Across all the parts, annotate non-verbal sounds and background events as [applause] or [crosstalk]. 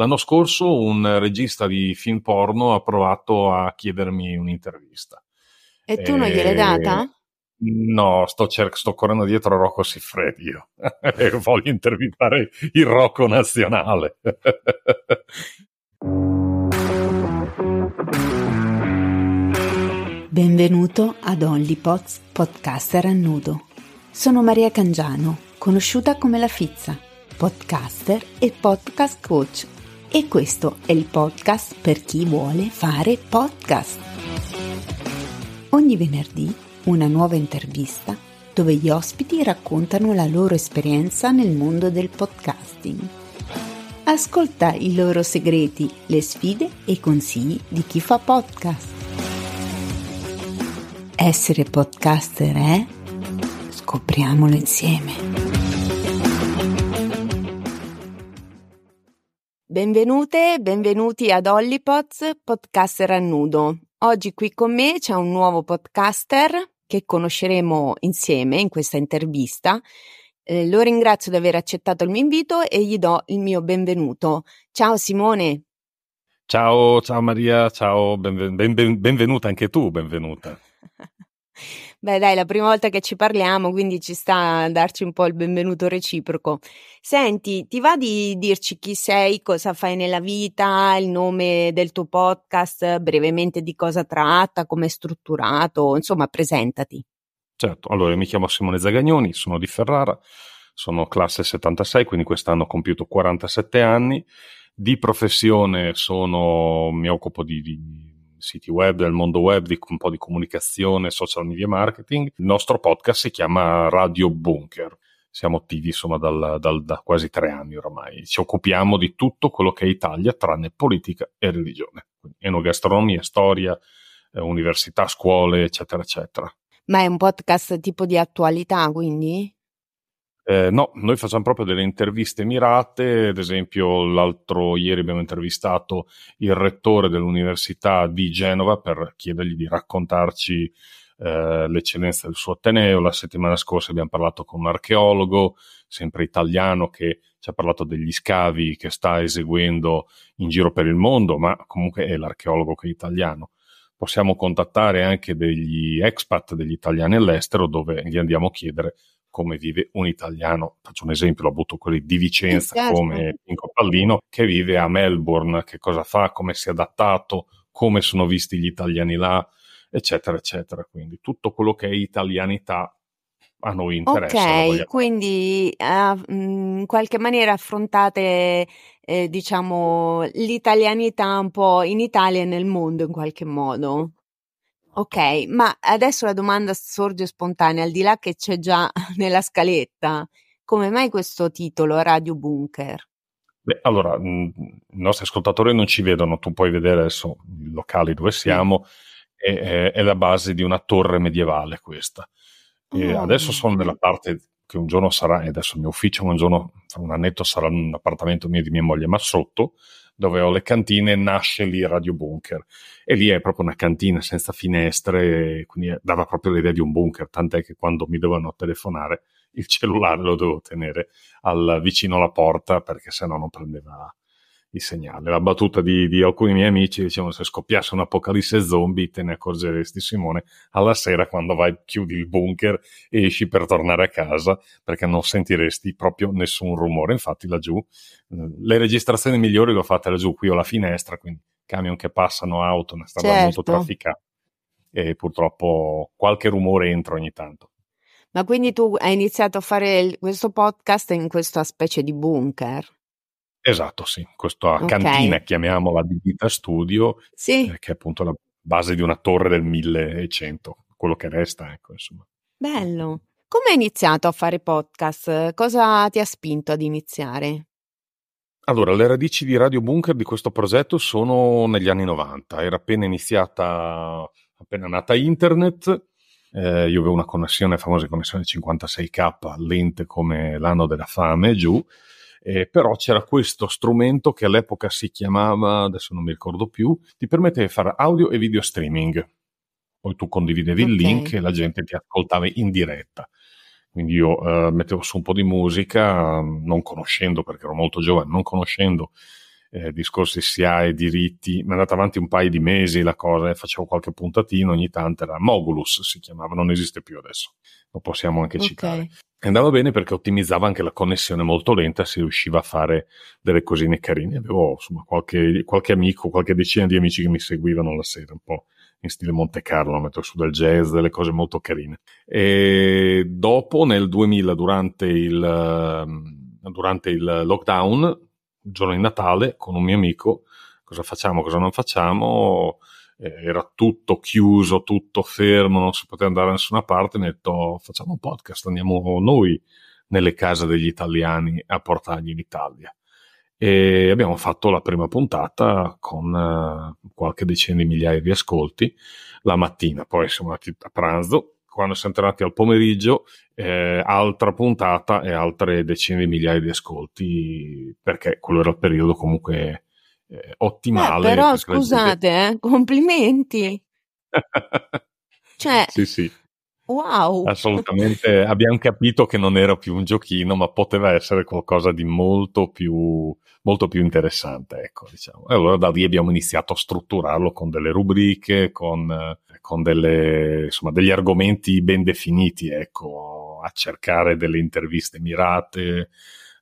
L'anno scorso un regista di film porno ha provato a chiedermi un'intervista. E tu non gliel'hai data? No, sto, cer- sto correndo dietro a Rocco Siffredi io. [laughs] Voglio intervistare il Rocco nazionale. [laughs] Benvenuto ad OnlyPods Podcaster a nudo. Sono Maria Cangiano, conosciuta come La Fizza, podcaster e podcast coach. E questo è il podcast per chi vuole fare podcast. Ogni venerdì una nuova intervista dove gli ospiti raccontano la loro esperienza nel mondo del podcasting. Ascolta i loro segreti, le sfide e i consigli di chi fa podcast. Essere podcaster è? Scopriamolo insieme. Benvenute, benvenuti ad Hollypods, podcaster a nudo. Oggi qui con me c'è un nuovo podcaster che conosceremo insieme in questa intervista. Eh, lo ringrazio di aver accettato il mio invito e gli do il mio benvenuto. Ciao Simone. Ciao, ciao Maria, ciao, benven- ben- benvenuta anche tu, benvenuta. [laughs] Beh, dai, la prima volta che ci parliamo, quindi ci sta a darci un po' il benvenuto reciproco. Senti, ti va di dirci chi sei, cosa fai nella vita, il nome del tuo podcast, brevemente di cosa tratta, come è strutturato, insomma, presentati. Certo, allora mi chiamo Simone Zagagnoni, sono di Ferrara, sono classe 76, quindi quest'anno ho compiuto 47 anni. Di professione sono, mi occupo di, di siti web, del mondo web, di un po' di comunicazione, social media marketing. Il nostro podcast si chiama Radio Bunker. Siamo attivi insomma dal, dal, da quasi tre anni oramai. Ci occupiamo di tutto quello che è Italia, tranne politica e religione. Enogastronomia, storia, eh, università, scuole, eccetera, eccetera. Ma è un podcast tipo di attualità, quindi? Eh, no, noi facciamo proprio delle interviste mirate, ad esempio l'altro ieri abbiamo intervistato il rettore dell'Università di Genova per chiedergli di raccontarci eh, l'eccellenza del suo Ateneo, la settimana scorsa abbiamo parlato con un archeologo, sempre italiano, che ci ha parlato degli scavi che sta eseguendo in giro per il mondo, ma comunque è l'archeologo che è italiano. Possiamo contattare anche degli expat, degli italiani all'estero, dove gli andiamo a chiedere come vive un italiano, faccio un esempio, l'ho avuto quelli di Vicenza certo. come Pinco Pallino, che vive a Melbourne, che cosa fa, come si è adattato, come sono visti gli italiani là, eccetera, eccetera. Quindi tutto quello che è italianità a noi interessa. Ok, quindi uh, in qualche maniera affrontate, eh, diciamo, l'italianità un po' in Italia e nel mondo in qualche modo. Ok, ma adesso la domanda sorge spontanea, al di là che c'è già [laughs] nella scaletta, come mai questo titolo, Radio Bunker? Beh, allora, mh, i nostri ascoltatori non ci vedono, tu puoi vedere adesso i locali dove siamo, sì. è, è, la base di una torre medievale questa. Oh. adesso sono nella parte che un giorno sarà, e adesso il mio ufficio, un giorno, fra un annetto sarà un appartamento mio di mia moglie, ma sotto dove ho le cantine, nasce lì Radio Bunker. E lì è proprio una cantina senza finestre, quindi dava proprio l'idea di un bunker, tant'è che quando mi dovevano telefonare il cellulare lo dovevo tenere al, vicino alla porta perché sennò non prendeva il segnale. La battuta di, di alcuni miei amici dicevano se scoppiasse un'apocalisse zombie te ne accorgeresti Simone alla sera quando vai chiudi il bunker e esci per tornare a casa perché non sentiresti proprio nessun rumore. Infatti laggiù eh, le registrazioni migliori le ho fatte laggiù, qui ho la finestra, quindi camion che passano, auto, una strada certo. molto trafficata e purtroppo qualche rumore entra ogni tanto. Ma quindi tu hai iniziato a fare questo podcast in questa specie di bunker? Esatto, sì, questa okay. cantina, chiamiamola di Vita Studio, sì. eh, che è appunto la base di una torre del 1100, quello che resta, ecco, insomma. Bello. Come hai iniziato a fare podcast? Cosa ti ha spinto ad iniziare? Allora, le radici di Radio Bunker di questo progetto sono negli anni 90, era appena iniziata, appena nata internet, eh, io avevo una connessione, famosa connessione 56k, lente come l'anno della fame, giù, eh, però c'era questo strumento che all'epoca si chiamava, adesso non mi ricordo più, ti permetteva di fare audio e video streaming. Poi tu condividevi okay. il link e la gente ti ascoltava in diretta. Quindi io eh, mettevo su un po' di musica, non conoscendo, perché ero molto giovane, non conoscendo eh, discorsi SIA e diritti, mi è andata avanti un paio di mesi la cosa, eh, facevo qualche puntatino ogni tanto, era Mogulus si chiamava, non esiste più adesso, lo possiamo anche okay. citare. Andava bene perché ottimizzava anche la connessione molto lenta, si riusciva a fare delle cosine carine. Avevo insomma qualche, qualche amico, qualche decina di amici che mi seguivano la sera, un po' in stile Monte Carlo, metto su del jazz, delle cose molto carine. E dopo, nel 2000, durante il, ehm, durante il lockdown, il giorno di Natale, con un mio amico, cosa facciamo, cosa non facciamo, eh, era tutto chiuso, tutto fermo, non si poteva andare da nessuna parte, mi ha detto facciamo un podcast, andiamo noi nelle case degli italiani a portargli in Italia. E abbiamo fatto la prima puntata con uh, qualche decina di migliaia di ascolti la mattina, poi siamo andati a pranzo, quando siamo tornati al pomeriggio, eh, altra puntata e altre decine di migliaia di ascolti, perché quello era il periodo comunque eh, ottimale. Beh, però scusate, gente... eh, complimenti. [laughs] cioè, sì, sì. Wow! Assolutamente, abbiamo capito che non era più un giochino, ma poteva essere qualcosa di molto più, molto più interessante, ecco, diciamo. E allora da lì abbiamo iniziato a strutturarlo con delle rubriche, con, con delle, insomma, degli argomenti ben definiti, ecco, a cercare delle interviste mirate,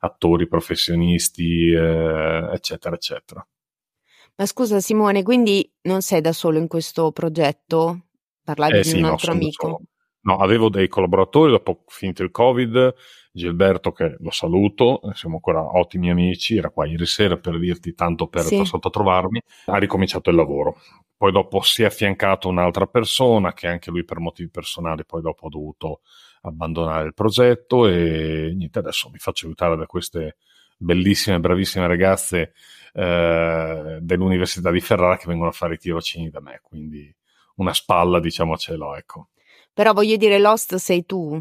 attori professionisti, eh, eccetera, eccetera. Ma scusa Simone, quindi non sei da solo in questo progetto? Parlavi eh, di sì, un altro no, amico? No, avevo dei collaboratori dopo finito il Covid, Gilberto che lo saluto, siamo ancora ottimi amici, era qua ieri sera per dirti tanto per sì. passato a trovarmi, ha ricominciato il lavoro. Poi dopo si è affiancato un'altra persona che anche lui per motivi personali poi dopo ha dovuto abbandonare il progetto e niente, adesso mi faccio aiutare da queste bellissime, bravissime ragazze eh, dell'Università di Ferrara che vengono a fare i tirocini da me, quindi una spalla diciamo ce l'ho, ecco. Però voglio dire, Lost sei tu.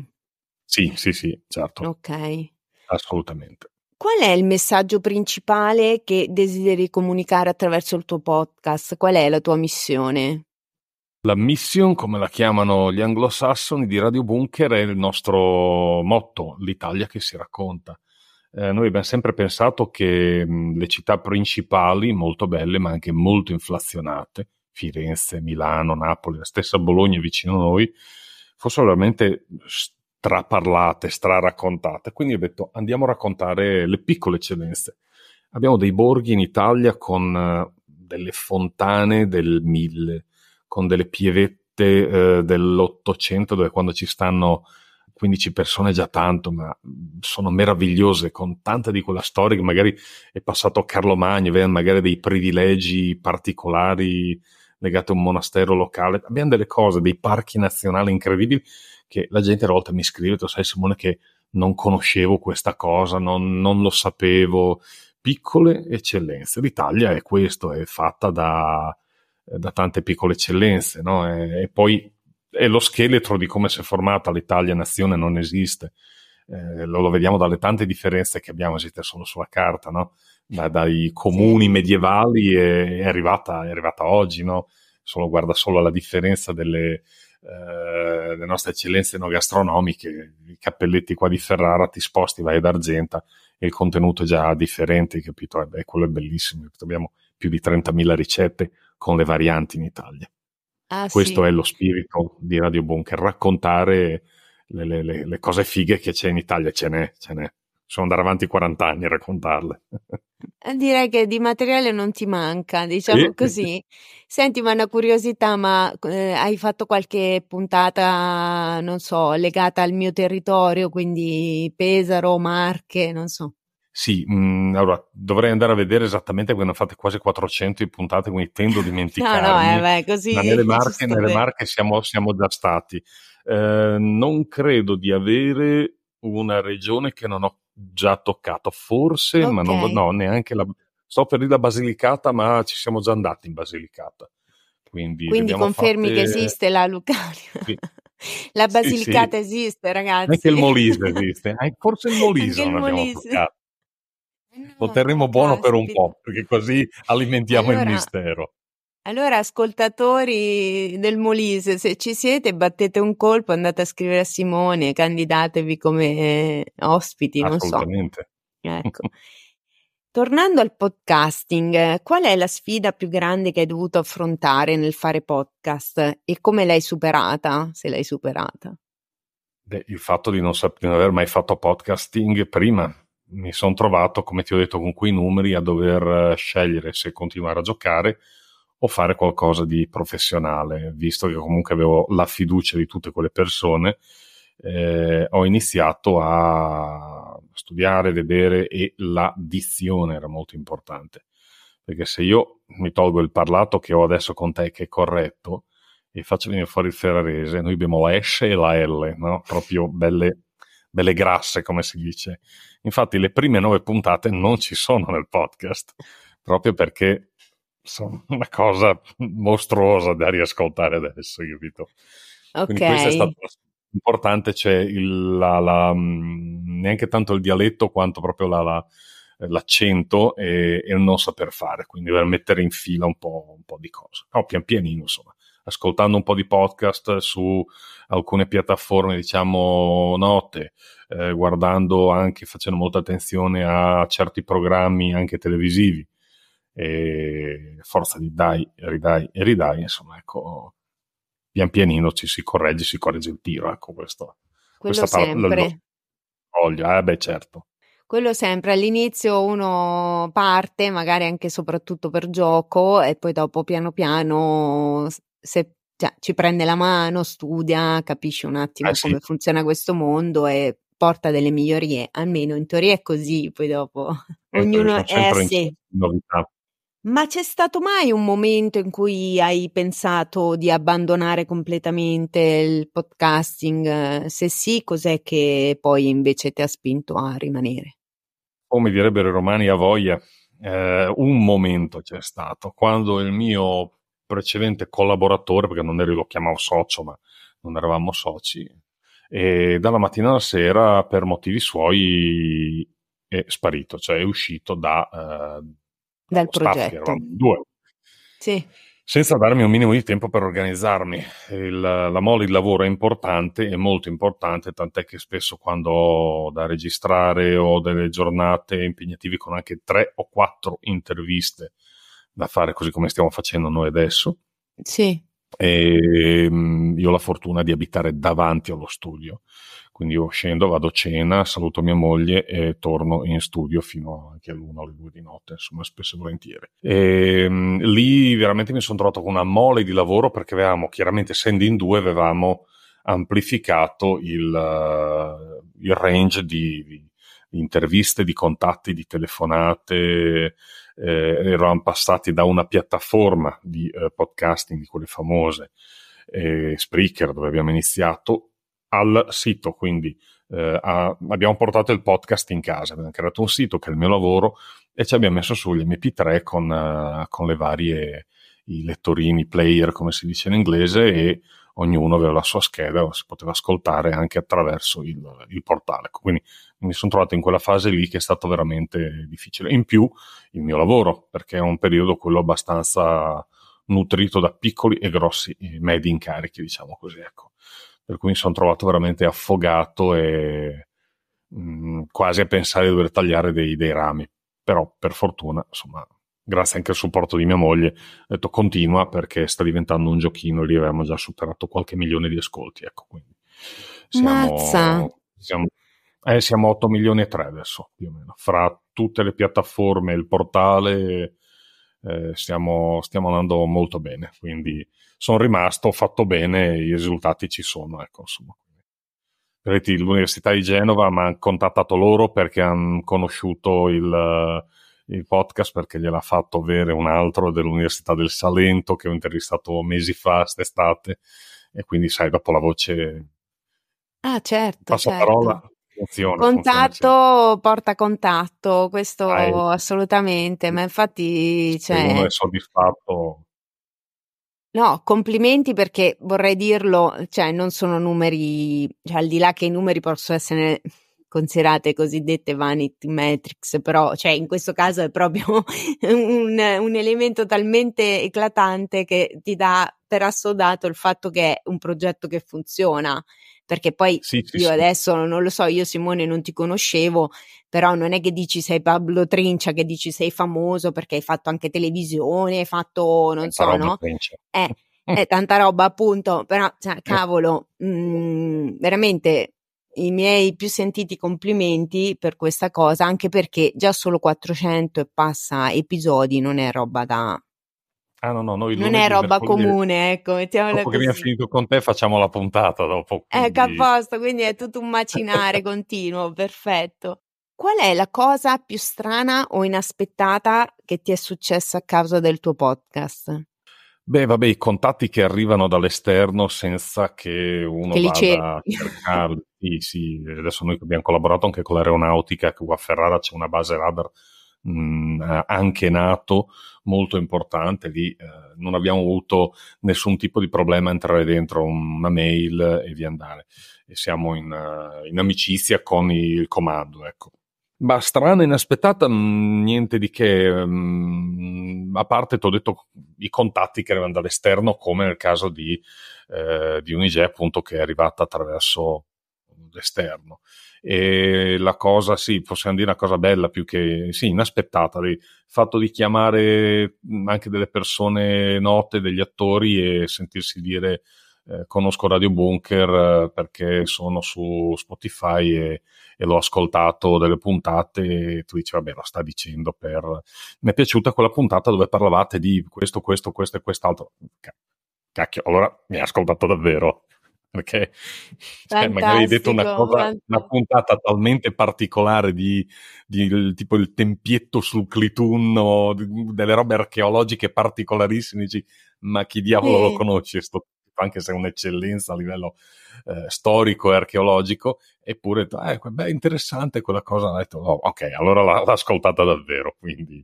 Sì, sì, sì, certo. Ok. Assolutamente. Qual è il messaggio principale che desideri comunicare attraverso il tuo podcast? Qual è la tua missione? La mission, come la chiamano gli anglosassoni di Radio Bunker, è il nostro motto, l'Italia che si racconta. Eh, noi abbiamo sempre pensato che mh, le città principali, molto belle ma anche molto inflazionate, Firenze, Milano, Napoli, la stessa Bologna vicino a noi, fossero veramente straparlate, straraccontate. Quindi ho detto andiamo a raccontare le piccole eccellenze. Abbiamo dei borghi in Italia con uh, delle fontane del mille, con delle pievette uh, dell'Ottocento dove quando ci stanno 15 persone già tanto, ma sono meravigliose con tanta di quella storia che magari è passato a Carlo Magno, aveva magari dei privilegi particolari legati a un monastero locale. Abbiamo delle cose, dei parchi nazionali incredibili che la gente a volte mi scrive, tu sai Simone che non conoscevo questa cosa, non, non lo sapevo. Piccole eccellenze. L'Italia è questo, è fatta da, da tante piccole eccellenze, no? e, e poi e lo scheletro di come si è formata l'Italia nazione non esiste. Eh, lo, lo, vediamo dalle tante differenze che abbiamo, esiste solo sulla carta, no? da, dai comuni sì. medievali è, è, arrivata, è, arrivata, oggi, no? solo, guarda solo alla differenza delle, eh, le nostre eccellenze no gastronomiche, i cappelletti qua di Ferrara, ti sposti, vai ad Argenta e il contenuto è già differente, capito? Eh, beh, quello è bellissimo, abbiamo più di 30.000 ricette con le varianti in Italia. Ah, Questo sì. è lo spirito di Radio Bunker, raccontare le, le, le, cose fighe che c'è in Italia, ce n'è, ce n'è. Sono andare avanti 40 anni a raccontarle. Eh, direi che di materiale non ti manca, diciamo sì. così. Senti, ma una curiosità, ma eh, hai fatto qualche puntata, non so, legata al mio territorio, quindi Pesaro, Marche, non so. Sì, mh, mm, allora dovrei andare a vedere esattamente quando fate quasi 400 di puntate, quindi tendo a dimenticarmi. [laughs] no, no, eh, beh, così. Ma nelle [laughs] Marche, nelle Marche siamo, siamo, già stati. Eh, non credo di avere una regione che non ho già toccato, forse, okay. ma non, no, neanche la. Sto per dire la Basilicata, ma ci siamo già andati in Basilicata. Quindi, Quindi confermi fatte... che esiste la Lucania. Sì. [laughs] La Basilicata sì, sì. esiste, ragazzi. Anche il Molise esiste. Eh, forse il Molise Anche non il abbiamo Molise. Toccato. Lo terremo buono per un po', perché così alimentiamo allora, il mistero. Allora, ascoltatori del Molise, se ci siete, battete un colpo, andate a scrivere a Simone, candidatevi come ospiti, non so. Assolutamente. Ecco. [laughs] Tornando al podcasting, qual è la sfida più grande che hai dovuto affrontare nel fare podcast e come l'hai superata, se l'hai superata? Beh, il fatto di non, sap- di non aver mai fatto podcasting prima. Mi sono trovato, come ti ho detto, con quei numeri a dover scegliere se continuare a giocare o fare qualcosa di professionale, visto che comunque avevo la fiducia di tutte quelle persone. Eh, ho iniziato a studiare, vedere e la dizione era molto importante. Perché se io mi tolgo il parlato che ho adesso con te, che è corretto, e faccio venire fuori il ferrarese, noi abbiamo la S e la L, no? proprio belle, belle grasse, come si dice. Infatti, le prime nove puntate non ci sono nel podcast, proprio perché sono una cosa mostruosa da riascoltare adesso, capito? Ok. Quindi questo è stato importante c'è il, la, la, mm, neanche tanto il dialetto quanto proprio la, la, l'accento e, e, il non saper fare, quindi dover mettere in fila un po', un po', di cose. No, pian pianino, insomma, ascoltando un po' di podcast su alcune piattaforme, diciamo, note, eh, guardando anche, facendo molta attenzione a certi programmi anche televisivi. E forza di dai, ridai e ridai, insomma, ecco, pian pianino ci si corregge, si corregge il tiro. Ecco, questo, Quello questa sempre. Voglia, eh, beh, certo. Quello sempre, all'inizio uno parte, magari anche soprattutto per gioco, e poi dopo piano piano se, cioè, ci prende la mano, studia, capisce un attimo eh, come sì. funziona questo mondo e porta delle migliorie, almeno in teoria è così, poi dopo Eh, ognuno è sempre sì. novità. Ma c'è stato mai un momento in cui hai pensato di abbandonare completamente il podcasting? Se sì, cos'è che poi invece ti ha spinto a rimanere? Come direbbero i romani, a voglia. Eh, un momento c'è stato quando il mio precedente collaboratore, perché non ero, lo chiamavo socio, ma non eravamo soci, e dalla mattina alla sera, per motivi suoi, è sparito, cioè è uscito da, eh, Dal staff, progetto. eravamo due. Sì, senza darmi un minimo di tempo per organizzarmi. Il- la mole di lavoro è importante, è molto importante, tant'è che spesso quando ho da registrare ho delle giornate impegnative con anche tre o quattro interviste da fare, così come stiamo facendo noi adesso. sì. E mm, io ho la fortuna di abitare davanti allo studio. Quindi io scendo, vado a cena, saluto mia moglie e torno in studio fino anche all'una o alle due di notte, insomma, spesso e volentieri. E mm, lì veramente mi sono trovato con una mole di lavoro perché avevamo, chiaramente essendo in due, avevamo amplificato il, eh, il range di, di- interviste, di contatti, di telefonate. Eh, eravamo passati da una piattaforma di eh, podcasting, di quelle famose, eh, Spreaker, dove abbiamo iniziato, al sito, quindi eh, a- abbiamo portato il podcast in casa, abbiamo creato un sito che è il mio lavoro e ci abbiamo messo sugli MP3 con, eh, con le varie i lettorini, player come si dice in inglese e ognuno aveva la sua scheda, si poteva ascoltare anche attraverso il, il portale. Quindi mi sono trovato in quella fase lì che è stato veramente difficile. In più il mio lavoro, perché è un periodo quello abbastanza nutrito da piccoli e grossi e medi incarichi, diciamo così, ecco. Per cui mi sono trovato veramente affogato e mh, quasi a pensare di dover tagliare dei, dei rami. Però per fortuna, insomma, grazie anche al supporto di mia moglie, ho detto continua perché sta diventando un giochino lì avevamo già superato qualche milione di ascolti, ecco. Quindi Mazza. siamo, siamo, eh, siamo 8 milioni e 3 adesso, più o meno. Fra tutte le piattaforme il portale eh, stiamo, stiamo andando molto bene. Quindi sono rimasto, ho fatto bene, i risultati ci sono, ecco, insomma. L'Università di Genova mi ha contattato loro perché hanno conosciuto il, il podcast perché gliel'ha fatto avere un altro dell'Università del Salento che ho intervistato mesi fa, quest'estate, e quindi sai, dopo la voce Ah, certo, passa certo. parola, funziona. funziona Contatto porta contatto, questo Dai. assolutamente, ma infatti, Se uno cioè, è soddisfatto, no, complimenti perché vorrei dirlo, cioè non sono numeri, cioè al di là che i numeri possono essere considerate cosiddette vanity metrics, però cioè in questo caso è proprio [laughs] un, un elemento talmente eclatante che ti dà per assodato il fatto che è un progetto che funziona. perché poi sì, io sì. adesso non lo so, io Simone non ti conoscevo, però non è che dici sei Pablo Trincia, che dici sei famoso perché hai fatto anche televisione, hai fatto, non so, no? Eh, è [laughs] tanta roba appunto, però cioè, cavolo, mh, mm, veramente i miei più sentiti complimenti per questa cosa, anche perché già solo 400 e passa episodi non è roba da... Ah, no, no, noi non è roba comune, ecco, mettiamola dopo così. che abbiamo finito con te facciamo la puntata dopo. Quindi... Ecco, a posto, quindi è tutto un macinare [laughs] continuo, perfetto. Qual è la cosa più strana o inaspettata che ti è successa a causa del tuo podcast? Beh, vabbè, i contatti che arrivano dall'esterno senza che uno che vada a cercarli. Sì, sì, adesso noi abbiamo collaborato anche con l'aeronautica, che qua a Ferrara c'è una base radar mh, anche nato, molto importante. Lì eh, non abbiamo avuto nessun tipo di problema a entrare dentro una mail e via andare. E siamo in, uh, in amicizia con il comando, ecco. Ma strana, inaspettata, mm, niente di che. Mm, a parte, ti ho detto, i contatti che arrivano dall'esterno, come nel caso di, eh, di Unige, appunto, che è arrivata attraverso l'esterno. E la cosa, sì, possiamo dire una cosa bella più che, sì, inaspettata, il fatto di chiamare mm, anche delle persone note, degli attori e sentirsi dire eh, conosco Radio Bunker eh, perché sono su Spotify e, e, l'ho ascoltato delle puntate e tu dici vabbè lo sta dicendo per... Mi è piaciuta quella puntata dove parlavate di questo, questo, questo e quest'altro. Cacchio, allora mi ha ascoltato davvero [laughs] perché cioè, magari hai detto una cosa, una puntata talmente particolare di, di tipo il tempietto sul Clitunno, delle robe archeologiche particolarissime, dici, ma chi diavolo sì. lo conosce sto anche se è un'eccellenza a livello eh, storico e archeologico, eppure eh, beh, interessante quella cosa, ho detto, oh, ok, allora l'ho, l'ho ascoltata davvero, quindi...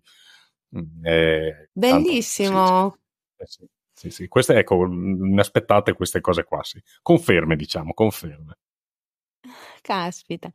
Mm, eh, Bellissimo! Tanto, sì, sì, sì, queste, ecco, inaspettate queste cose qua, sì. Conferme, diciamo, conferme. Caspita.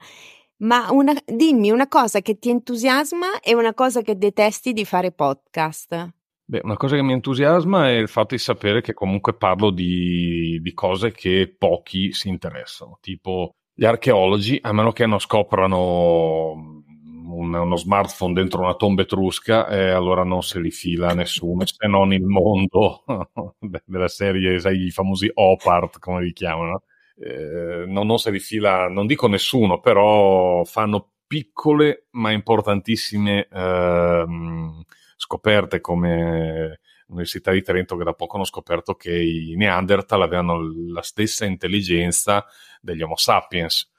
Ma una, dimmi una cosa che ti entusiasma e una cosa che detesti di fare podcast. Beh, una cosa che mi entusiasma è il fatto di sapere che comunque parlo di, di cose che pochi si interessano, tipo gli archeologi, a meno che non scoprano un, uno smartphone dentro una tomba etrusca, eh, allora non se li fila nessuno, se non il mondo [laughs] della serie, sai, i famosi OPART, come li chiamano. Eh, non, non se li fila, non dico nessuno, però fanno piccole ma importantissime eh, scoperte come l'Università di Trento che da poco hanno scoperto che i Neanderthal avevano la stessa intelligenza degli Homo sapiens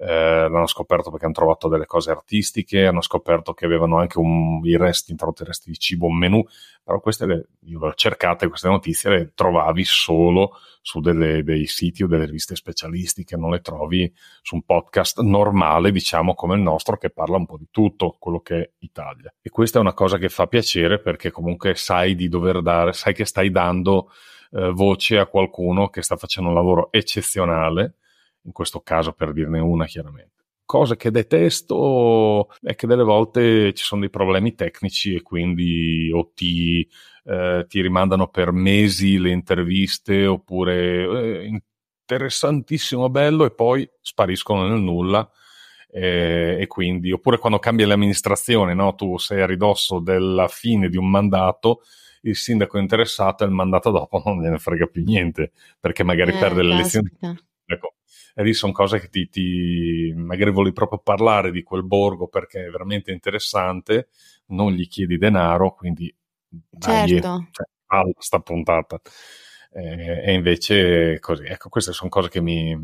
eh, l'hanno scoperto perché hanno trovato delle cose artistiche, hanno scoperto che avevano anche un, i resti, introdotti resti di cibo, un menù, però queste le, io le ho cercate, queste notizie le trovavi solo su delle, dei siti o delle riviste specialistiche, non le trovi su un podcast normale, diciamo come il nostro, che parla un po' di tutto, quello che è Italia. E questa è una cosa che fa piacere perché comunque sai di dover dare, sai che stai dando eh, voce a qualcuno che sta facendo un lavoro eccezionale in questo caso per dirne una chiaramente. Cosa che detesto è che delle volte ci sono dei problemi tecnici e quindi o ti, eh, ti rimandano per mesi le interviste oppure eh, interessantissimo, bello e poi spariscono nel nulla. Eh, e quindi, oppure quando cambia l'amministrazione, no? tu sei a ridosso della fine di un mandato, il sindaco interessato e il mandato dopo non gliene frega più niente perché magari eh, perde le elezioni. Ecco, e lì sono cose che ti, ti, magari volevi proprio parlare di quel borgo perché è veramente interessante, non gli chiedi denaro, quindi certo. dai, cioè, alla sta puntata. Eh, e invece così, ecco, queste sono cose che mi,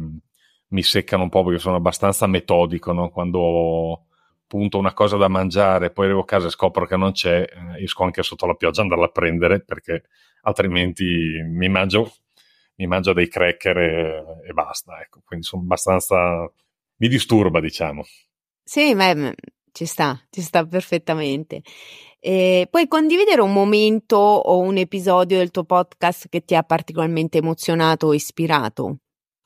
mi seccano un po' perché sono abbastanza metodico, no? Quando punto una cosa da mangiare, poi arrivo a casa e scopro che non c'è, eh, esco anche sotto la pioggia andarla a prendere perché altrimenti mi mangio mi mangio dei cracker e, e basta. Ecco. Quindi sono abbastanza. mi disturba, diciamo. Sì, ma mm, ci sta, ci sta perfettamente. E puoi condividere un momento o un episodio del tuo podcast che ti ha particolarmente emozionato o ispirato?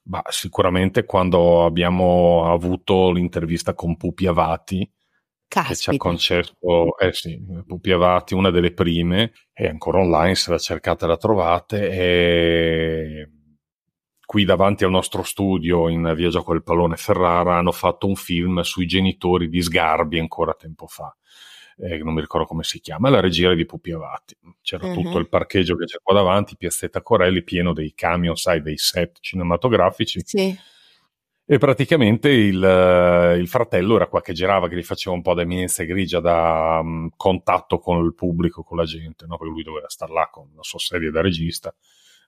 Bah, sicuramente quando abbiamo avuto l'intervista con Pupi Avati, Caspita. che ci ha concesso, eh sì, Pupi Avati, una delle prime, è ancora online, se la cercate la trovate, e qui davanti al nostro studio in via Gioco del Pallone Ferrara hanno fatto un film sui genitori di Sgarbi ancora tempo fa. Eh, non mi ricordo come si chiama, la regia di Pupi Avati. C'era uh-huh. tutto il parcheggio che c'è qua davanti, Piazzetta Corelli, pieno dei camion, sai, dei set cinematografici. Sì. E praticamente il, eh, il, fratello era qua che girava, che gli faceva un po' da eminenza grigia, da um, contatto con il pubblico, con la gente, no? perché lui doveva stare là con la sua serie da regista.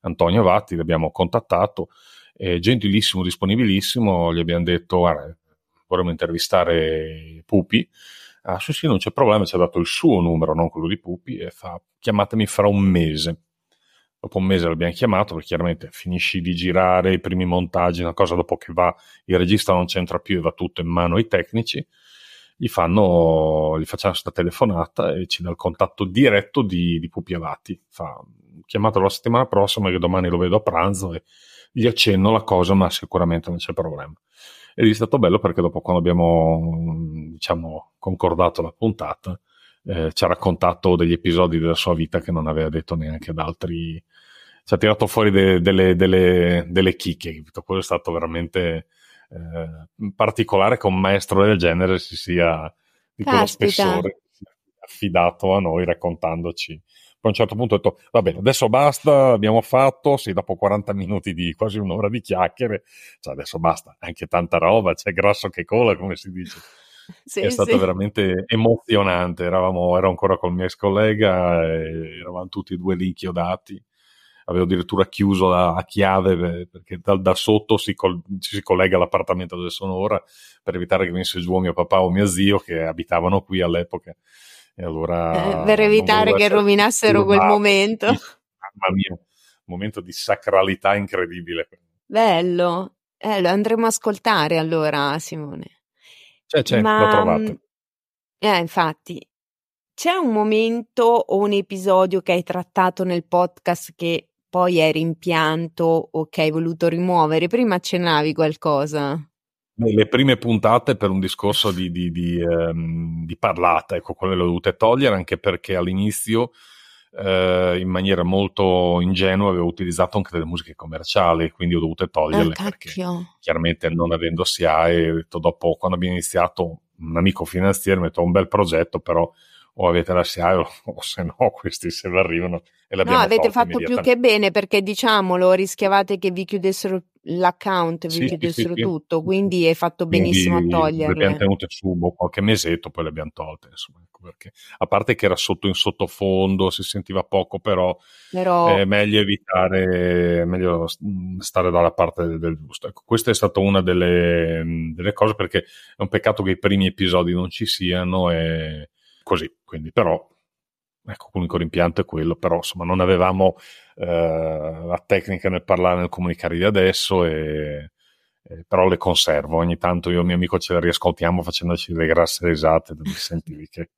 Antonio Vatti, l'abbiamo contattato, è gentilissimo, disponibilissimo, gli abbiamo detto, guarda, vorremmo intervistare Pupi. Ah, sì, sì, non c'è problema, ci ha dato il suo numero, non quello di Pupi, e fa, chiamatemi fra un mese. Dopo un mese l'abbiamo chiamato perché chiaramente finisci di girare i primi montaggi, una cosa dopo che va, il regista non c'entra più e va tutto in mano ai tecnici, gli, fanno, gli facciamo questa telefonata e ci dà il contatto diretto di, di Pupi Avati. Fa, chiamatelo la settimana prossima che domani lo vedo a pranzo e gli accenno la cosa, ma sicuramente non c'è problema. Ed è stato bello perché dopo quando abbiamo diciamo, concordato la puntata, eh, ci ha raccontato degli episodi della sua vita che non aveva detto neanche ad altri. Ci ha tirato fuori de, delle, delle, delle chicche. Quello è stato veramente eh, particolare che un maestro del genere si sia di quello spessore affidato a noi raccontandoci. Poi a un certo punto ho detto, va bene, adesso basta, abbiamo fatto, sì, dopo 40 minuti di quasi un'ora di chiacchiere, cioè adesso basta, anche tanta roba, c'è grasso che cola, come si dice. Sì, è stato sì. veramente emozionante. Eravamo, ero ancora col mio ex collega, eravamo tutti e due lì chiodati. Avevo addirittura chiuso la, a chiave perché da, da sotto si, col, ci si collega all'appartamento dove sono ora per evitare che venisse giù mio papà o mio zio che abitavano qui all'epoca. E allora, eh, per evitare che rovinassero quel momento. Mamma mia, un momento di sacralità incredibile. Bello, eh, lo andremo a ascoltare allora, Simone. C'è, c'è, l'ho trovato. Mhmm, eh, infatti. C'è un momento o un episodio che hai trattato nel podcast che poi hai rimpianto o che hai voluto rimuovere? Prima accennavi qualcosa. Le prime puntate per un discorso di, di, di, ehm, di parlata, ecco, quelle le ho dovute togliere anche perché all'inizio eh, in maniera molto ingenua avevo utilizzato anche delle musiche commerciali, quindi ho dovuto toglierle oh, perché chiaramente non avendo SIAE, ho detto dopo quando abbiamo iniziato un amico finanziario mi ha detto un bel progetto, però o avete la SIAE o, [laughs] o se no questi se vi arrivano e l'abbiamo No, avete fatto più che bene perché diciamolo, rischiavate che vi chiudessero l'account, vi sì, chiudessero sì, tutto, sì. quindi hai fatto benissimo quindi a toglierle. Le abbiamo tenute su qualche mesetto, poi le abbiamo tolte, insomma, ecco perché a parte che era sotto in sottofondo, si sentiva poco, però, però... è meglio evitare, è meglio stare dalla parte del, del giusto. Ecco, questa è stata una delle, delle cose perché è un peccato che i primi episodi non ci siano e così, quindi però Ecco, l'unico rimpianto è quello, però insomma non avevamo eh, la tecnica nel parlare, nel comunicare di adesso, e, però le conservo. Ogni tanto io e mio amico ce le riascoltiamo facendoci delle grasse risate, dove [laughs] sentivi che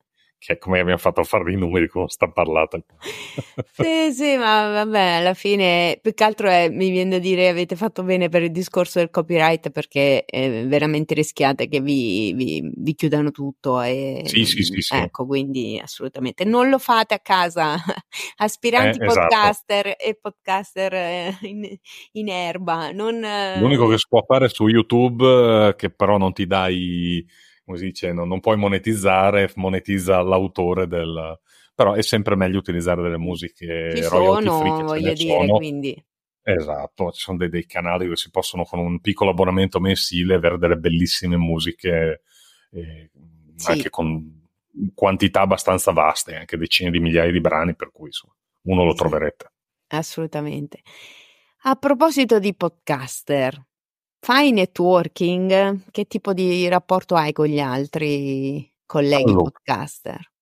che è come abbiamo fatto a fare i numeri con sta parlata. [laughs] sì, sì, ma vabbè, alla fine più che altro è, mi viene da dire avete fatto bene per il discorso del copyright perché è veramente rischiate che vi, vi, vi chiudano tutto. E, sì, sì, sì, sì, Ecco, quindi assolutamente. Non lo fate a casa, [laughs] aspiranti eh, esatto. podcaster esatto. e podcaster eh, in, in erba. Non, L'unico che si può fare su YouTube, eh, che però non ti dai come si dice, non, non puoi monetizzare, monetizza l'autore del... però è sempre meglio utilizzare delle musiche ci royalty free che voglio dire, sono. quindi... Esatto, ci sono dei, dei, canali dove si possono con un piccolo abbonamento mensile avere delle bellissime musiche, eh, sì. anche con quantità abbastanza vaste, anche decine di migliaia di brani, per cui insomma, uno lo sì. troverete. Assolutamente. A proposito di podcaster, Fai networking? Che tipo di rapporto hai con gli altri colleghi allora, podcaster?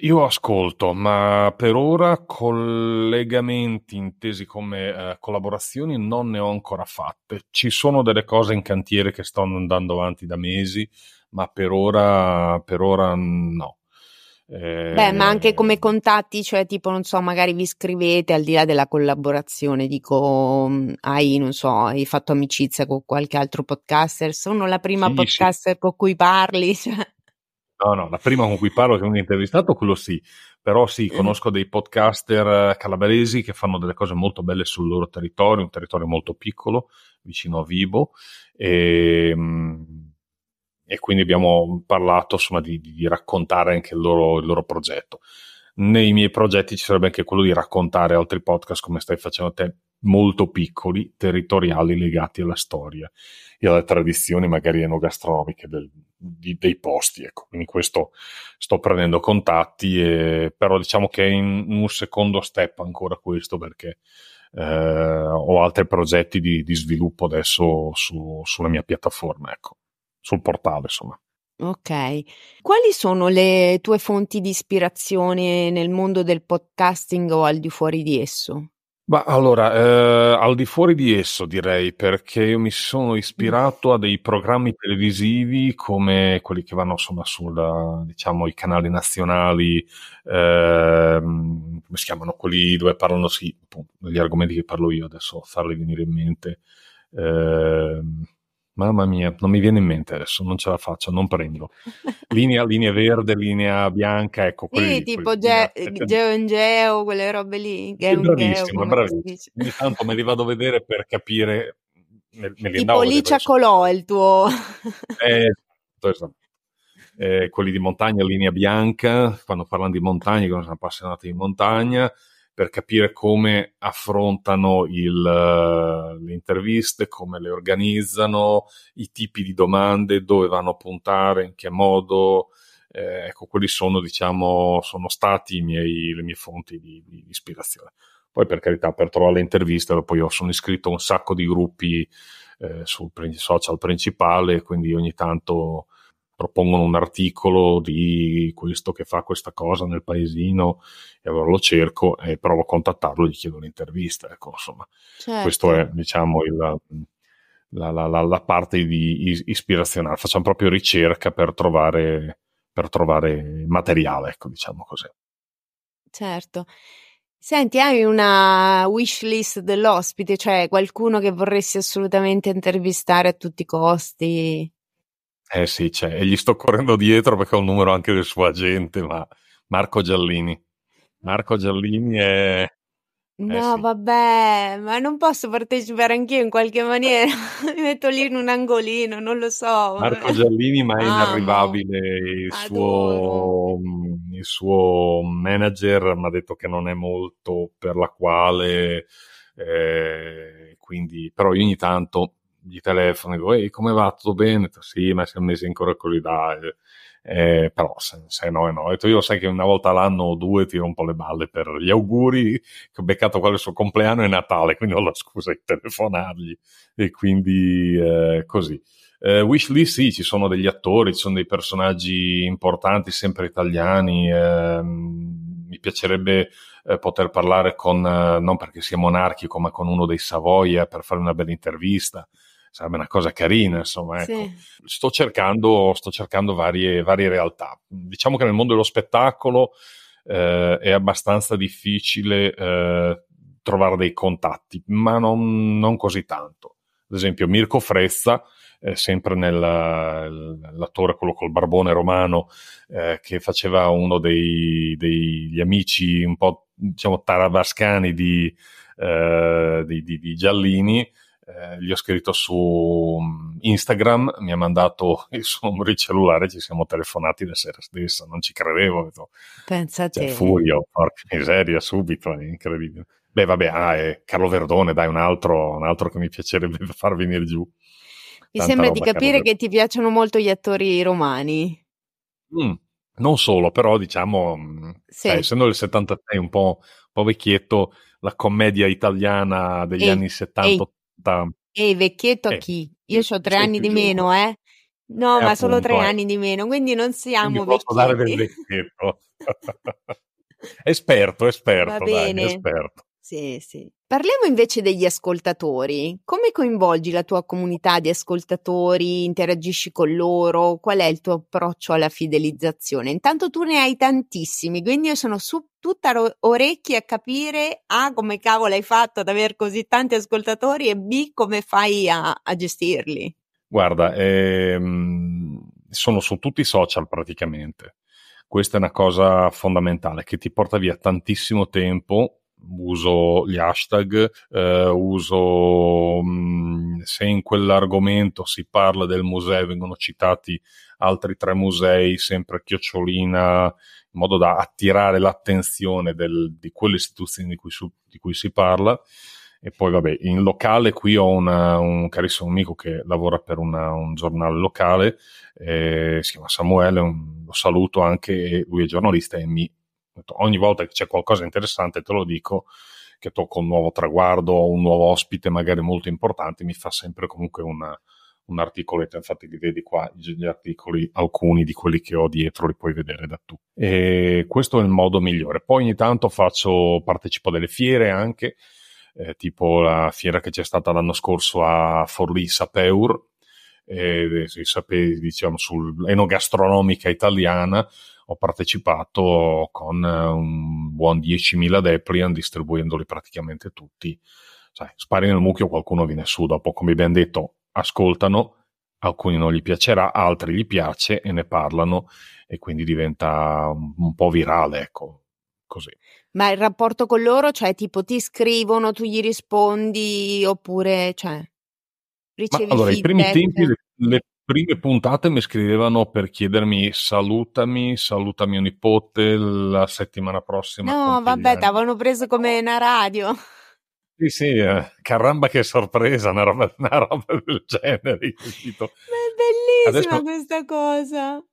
Io ascolto, ma per ora collegamenti intesi come eh, collaborazioni non ne ho ancora fatte. Ci sono delle cose in cantiere che stanno andando avanti da mesi, ma per ora, per ora no. Eh, Beh, ma anche come contatti, cioè tipo, non so, magari vi scrivete al di là della collaborazione, dico, mm, hai, non so, hai fatto amicizia con qualche altro podcaster, sono la prima sì, podcaster sì. con cui parli, [laughs] cioè. No, no, la prima con cui parlo che mi ha intervistato, quello sì. Però sì, conosco dei podcaster eh, calabresi che fanno delle cose molto belle sul loro territorio, un territorio molto piccolo, vicino a Vibo. E, ehm, e quindi abbiamo parlato insomma, di, di raccontare anche il loro, il loro, progetto. Nei miei progetti ci sarebbe anche quello di raccontare altri podcast come stai facendo te, molto piccoli, territoriali legati alla storia e alle tradizioni magari enogastronomiche del, di, dei posti. Ecco. Quindi questo sto prendendo contatti, e, però diciamo che è in un secondo step ancora questo perché eh, ho altri progetti di, di sviluppo adesso su, sulla mia piattaforma. Ecco sul portale, insomma. Ok. Quali sono le tue fonti di ispirazione nel mondo del podcasting o al di fuori di esso? Ma allora, eh, al di fuori di esso direi perché io mi sono ispirato a dei programmi televisivi come quelli che vanno insomma sulla, diciamo, i canali nazionali, eh, come si chiamano, quelli dove parlano, sì, appunto, degli argomenti che parlo io, adesso farli venire in mente. Eh, Mamma mia, non mi viene in mente adesso, non ce la faccio, non prendo. Linea, [laughs] linea verde, linea bianca, ecco. Quelli, sì, tipo Geo and Geo, quelle robe lì. Geo, bravissimo, Geo, bravissimo. Ogni tanto me li vado a vedere per capire. Me, me li tipo Licia Colò il tuo. eh, esatto, esatto. Eh, quelli di montagna, linea bianca, quando parlano di montagna, quando sono appassionati di montagna per capire come affrontano il, eh, le interviste, come le organizzano, i tipi di domande, dove vanno a puntare, in che modo. Eh, ecco, quelli sono, diciamo, sono stati miei, le mie fonti di, di, ispirazione. Poi, per carità, per trovare le interviste, poi io sono iscritto a un sacco di gruppi eh, sul social principale, quindi ogni tanto propongono un articolo di questo che fa questa cosa nel paesino e allora lo cerco e provo a contattarlo e gli chiedo un'intervista. Ecco, insomma, certo. questo è diciamo il, la, la, la, la, parte di ispirazionale. Facciamo proprio ricerca per trovare, per trovare materiale, ecco, diciamo così. Certo. Senti, hai una wish list dell'ospite, cioè qualcuno che vorresti assolutamente intervistare a tutti i costi? Eh sì, c'è. E gli sto correndo dietro perché ho il numero anche del suo agente, ma Marco Giallini. Marco Giallini è... Eh no, eh sì. vabbè, ma non posso partecipare anch'io in qualche maniera. [laughs] Mi metto lì in un angolino, non lo so. Marco Giallini, ma è inarrivabile. Il suo, il suo, manager mi ha detto che non è molto per la quale, eh, quindi, però io ogni tanto gli telefono e dico, ehi, come va? Tutto bene? Sì, ma siamo mesi ancora così, dai. Eh, però se, se no è no. Detto, io sai che una volta all'anno o due tiro un po' le balle per gli auguri, che ho beccato quale suo compleanno e Natale, [laughs] quindi ho la scusa di telefonargli. E quindi eh, così. Eh, Wishlist sì, ci sono degli attori, ci sono dei personaggi importanti, sempre italiani. Eh, mi piacerebbe eh, poter parlare con, eh, non perché sia monarchico, ma con uno dei Savoia per fare una bella intervista sarebbe una cosa carina, insomma. Ecco. Sì. Sto, cercando, sto cercando varie, varie, realtà. Diciamo che nel mondo dello spettacolo eh, è abbastanza difficile eh, trovare dei contatti, ma non, non, così tanto. Ad esempio, Mirko Frezza, eh, sempre nell'attore, quello col barbone romano, eh, che faceva uno dei, degli amici un po' diciamo tarabascani di, eh, di, di, di Giallini eh, gli ho scritto su mm, Instagram, mi ha mandato [laughs] il suo numero di cellulare, ci siamo telefonati la sera stessa, non ci credevo. Detto, Pensa cioè, Furio, porca miseria, subito, è incredibile. Beh, vabbè, ah, eh, Carlo Verdone, dai, un altro, un altro che mi piacerebbe [laughs] far venire giù. Mi Tanta sembra di capire che ti piacciono molto gli attori romani. Mm, non solo, però diciamo, mm, sì. sai, essendo del 76 un po', un po', vecchietto, la commedia italiana degli e, anni 70-80 80. Ehi, vecchietto a chi? Io ho tre anni di meno, eh? No, eh, ma appunto, solo tre eh. anni di meno, quindi non siamo quindi posso vecchietti. dare del vecchietto. esperto, [laughs] esperto, Va dai, bene. esperto. Sì, sì. Parliamo invece degli ascoltatori. Come coinvolgi la tua comunità di ascoltatori? Interagisci con loro? Qual è il tuo approccio alla fidelizzazione? Intanto tu ne hai tantissimi, quindi io sono su tutta ro- orecchie a capire A come cavolo hai fatto ad avere così tanti ascoltatori e B come fai a, a gestirli. Guarda, ehm, sono su tutti i social praticamente. Questa è una cosa fondamentale che ti porta via tantissimo tempo uso gli hashtag, eh, uso mh, mm, se in quell'argomento si parla del museo, vengono citati altri tre musei, sempre a chiocciolina, in modo da attirare l'attenzione del, di quelle istituzioni di cui, su, di cui, si parla. E poi, vabbè, in locale qui ho una, un carissimo amico che lavora per una, un giornale locale, eh, si chiama Samuele, un, lo saluto anche, lui è giornalista e mi ogni volta che c'è qualcosa interessante te lo dico, che tocca un nuovo traguardo, un nuovo ospite magari molto importante, mi fa sempre comunque una, un articoletto, infatti li vedi qua gli articoli, alcuni di quelli che ho dietro li puoi vedere da tu. E questo è il modo migliore. Poi ogni tanto faccio, partecipo a delle fiere anche, eh, tipo la fiera che c'è stata l'anno scorso a Forlì Sapeur, eh, si sapeva, diciamo, sull'enogastronomica italiana, ho partecipato con eh, un buon 10.000 Deplian distribuendoli praticamente tutti. Sai, spari nel mucchio, qualcuno viene su, dopo come abbiamo detto ascoltano, alcuni non gli piacerà, altri gli piace e ne parlano e quindi diventa un, un po' virale, ecco, così. Ma il rapporto con loro, cioè tipo ti scrivono, tu gli rispondi oppure, cioè, ricevi Ma allora, feedback? i primi tempi le, le prime puntate mi scrivevano per chiedermi salutami, salutami mio nipote la settimana prossima. No, vabbè, t'avevano preso come una radio. Sì, sì, eh, caramba che sorpresa, una roba, una roba del genere. Ma è bellissima Adesso, questa cosa.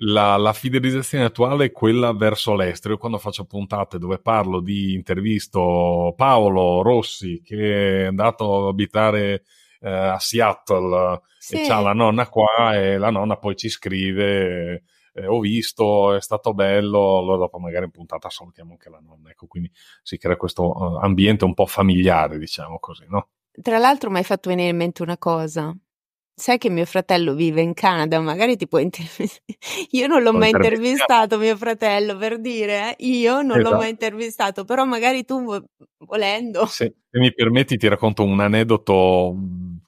La, la, fidelizzazione attuale è quella verso l'estero. Io quando faccio puntate dove parlo di intervisto Paolo Rossi che è andato ad abitare eh, a Seattle sì. e c'ha la nonna qua e la nonna poi ci scrive eh, ho visto, è stato bello, allora dopo magari in puntata salutiamo anche la nonna, ecco, quindi si crea questo uh, ambiente un po' familiare, diciamo così, no? Tra l'altro mi hai fatto venire in mente una cosa, sai che mio fratello vive in Canada, magari ti puoi intervistare. [laughs] Io non l'ho mai intervistato, mio fratello, per dire, eh? io non esatto. l'ho mai intervistato, però magari tu volendo. Se, se mi permetti ti racconto un aneddoto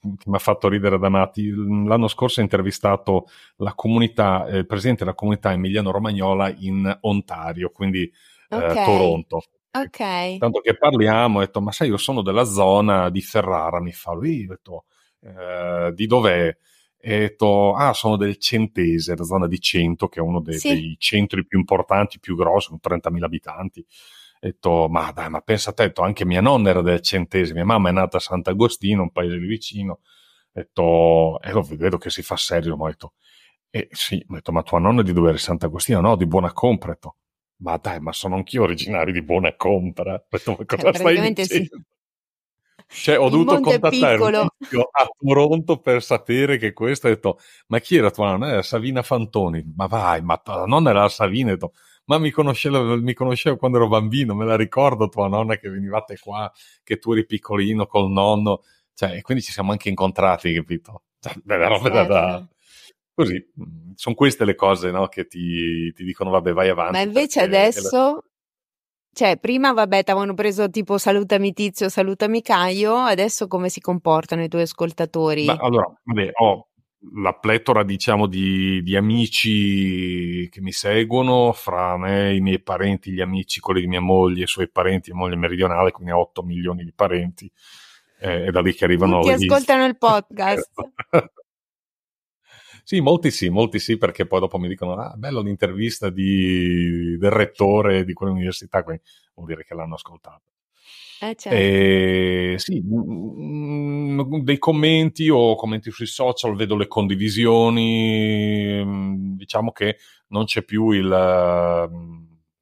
che mi ha fatto ridere da matti. L'anno scorso ho intervistato la comunità, eh, il presidente della comunità emiliano-romagnola in Ontario, quindi eh, okay. eh, Toronto. Ok. Tanto che parliamo, ho detto, ma sai, io sono della zona di Ferrara, mi fa lui, ho detto, eh, di dov'è? E detto, ah, sono del Centese, la zona di Cento, che è uno dei, sì. dei centri più importanti, più grossi, con 30.000 abitanti. Ho detto, ma dai, ma pensa a te, detto, anche mia nonna era del Centese, mia mamma è nata a Sant'Agostino, un paese lì vicino. Ho detto, e eh, vedo che si fa serio, ma ho detto, eh sì, ho detto, ma tua nonna è di dove era Sant'Agostino? No, di Buona Compra. Ho detto, ma dai, ma sono anch'io originario di Buona Compra. Ho [laughs] detto, ma cosa cioè, stai dicendo? Sì. Cioè, ho dovuto contattare a Toronto per sapere che questo. Ho detto, ma chi era tua nonna? Era Savina Fantoni. Ma vai, ma tua nonna era la Savina. Ho detto, ma mi conoscevo, mi conoscevo quando ero bambino, me la ricordo tua nonna che venivate qua, che tu eri piccolino col nonno. Cioè, e quindi ci siamo anche incontrati, capito? Cioè, beh, roba da, da... Certo. Così, sono queste le cose no, che ti, ti, dicono, vabbè, vai avanti. Ma invece adesso cioè, prima, vabbè, ti avevano preso tipo salutami tizio, salutami Caio, adesso come si comportano i tuoi ascoltatori? Ma allora, vabbè, ho la pletora, diciamo, di, di, amici che mi seguono, fra me, i miei parenti, gli amici, quelli di mia moglie, i suoi parenti, mia moglie meridionale, quindi ho 8 milioni di parenti, eh, è da lì che arrivano... Tutti ascoltano il [laughs] podcast. Sì, molti sì, molti sì, perché poi dopo mi dicono, ah, bello l'intervista di, del rettore di quell'università, quindi vuol dire che l'hanno ascoltata. Eh, certo. E, sì, dei commenti o commenti sui social, vedo le condivisioni, mm, diciamo che non c'è più il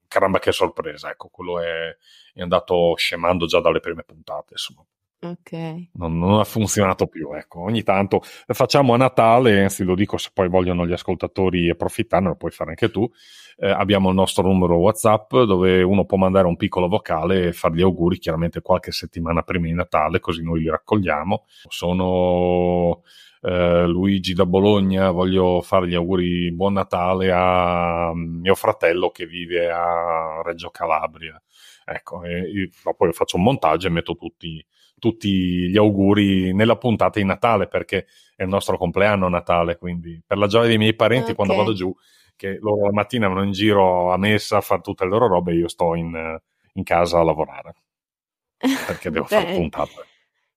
caramba che sorpresa, ecco, quello è, è andato scemando già dalle prime puntate, insomma. Ok. Non, non, ha funzionato più, ecco. Ogni tanto facciamo a Natale, anzi lo dico se poi vogliono gli ascoltatori approfittare, lo puoi fare anche tu. Eh, abbiamo il nostro numero WhatsApp dove uno può mandare un piccolo vocale e fare gli auguri, chiaramente qualche settimana prima di Natale, così noi li raccogliamo. Sono eh, Luigi da Bologna, voglio fare gli auguri buon Natale a mio fratello che vive a Reggio Calabria. Ecco, e, poi faccio un montaggio e metto tutti, tutti gli auguri nella puntata di Natale perché è il nostro compleanno Natale, quindi per la gioia dei miei parenti okay. quando vado giù, che loro la mattina vanno in giro a messa a fare tutte le loro robe e io sto in, in casa a lavorare perché devo [laughs] fare puntate.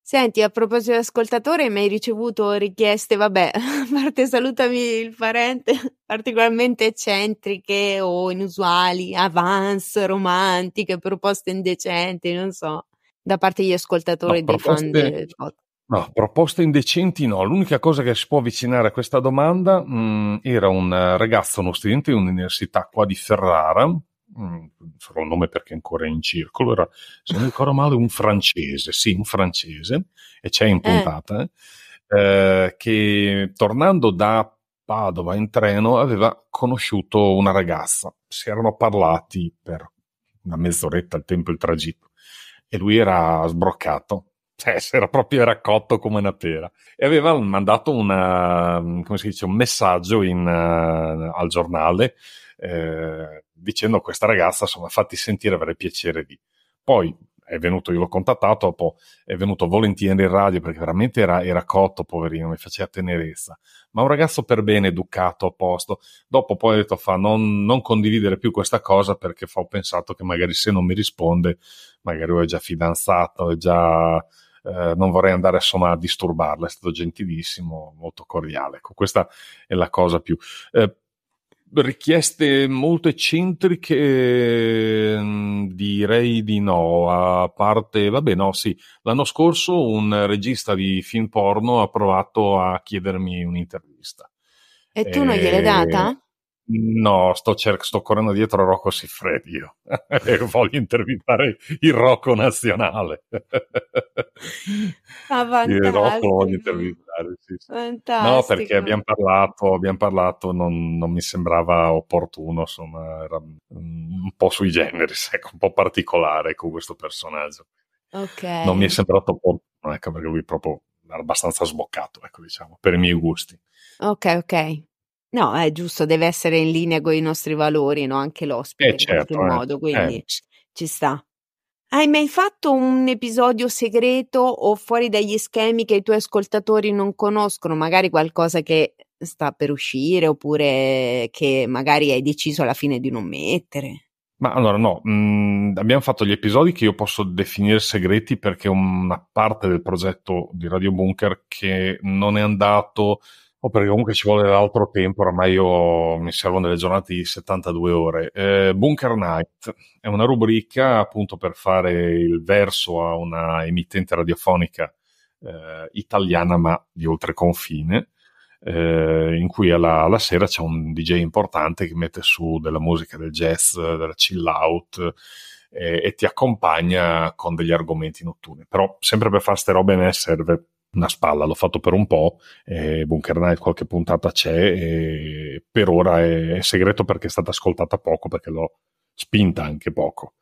Senti, a proposito di ascoltatore, mi hai ricevuto richieste, vabbè, [laughs] a parte salutami il parente, particolarmente eccentriche o inusuali, avance, romantiche, proposte indecenti, non so, da parte degli ascoltatori no, dei proposte, fan del podcast. No, proposte indecenti no. L'unica cosa che si può avvicinare a questa domanda mh, mm, era un ragazzo, uno studente di un'università qua di Ferrara, Mm, farò il nome perché è ancora in circolo, era, se non ricordo male, un francese, sì, un francese, e c'è in eh. puntata, eh. Eh, che tornando da Padova in treno aveva conosciuto una ragazza, si erano parlati per una mezz'oretta il tempo il tragitto e lui era sbroccato, cioè [laughs] era proprio raccotto come una pera e aveva mandato una, come si dice, un messaggio in, uh, al giornale eh, dicendo a questa ragazza, insomma, fatti sentire, avrei piacere di. Poi è venuto, io l'ho contattato, dopo è venuto volentieri in radio perché veramente era, era cotto, poverino, mi faceva tenerezza. Ma un ragazzo per bene, educato, a posto. Dopo poi ho detto, fa, non, non condividere più questa cosa perché fa, ho pensato che magari se non mi risponde, magari lui è già fidanzato, è già... Eh, non vorrei andare insomma a disturbarla, è stato gentilissimo, molto cordiale. Ecco, questa è la cosa più. Eh, richieste molto eccentriche mm, direi di no a parte vabbè no sì l'anno scorso un regista di film porno ha provato a chiedermi un'intervista e tu non gliel'hai data? No, sto, cer- sto correndo dietro a Rocco Siffredi io [laughs] voglio intervistare il Rocco nazionale. Ah, [laughs] il Rocco voglio intervistare, sì, sì. No, perché abbiamo parlato, abbiamo parlato non, non, mi sembrava opportuno, insomma, era un po' sui generis, ecco, un po' particolare con questo personaggio. Ok. Non mi è sembrato opportuno, ecco, perché lui proprio era abbastanza sboccato, ecco, diciamo, per i miei gusti. Ok, ok. No, è giusto, deve essere in linea con i nostri valori, no? Anche l'ospite eh, certo, in qualche eh. modo, quindi eh. ci sta. Hai mai fatto un episodio segreto o fuori dagli schemi che i tuoi ascoltatori non conoscono? Magari qualcosa che sta per uscire oppure che magari hai deciso alla fine di non mettere? Ma allora no, mh, mm, abbiamo fatto gli episodi che io posso definire segreti perché è una parte del progetto di Radio Bunker che non è andato o perché comunque ci vuole altro tempo, ormai io mi servono delle giornate di 72 ore. Eh, Bunker Night è una rubrica appunto per fare il verso a una emittente radiofonica eh, italiana ma di oltreconfine, eh, in cui alla, alla, sera c'è un DJ importante che mette su della musica del jazz, della chill out e ti accompagna con degli argomenti notturni. Però sempre per fare queste robe ne serve una spalla, l'ho fatto per un po', eh, Bunker Night qualche puntata c'è per ora è, è, segreto perché è stata ascoltata poco, perché l'ho spinta anche poco.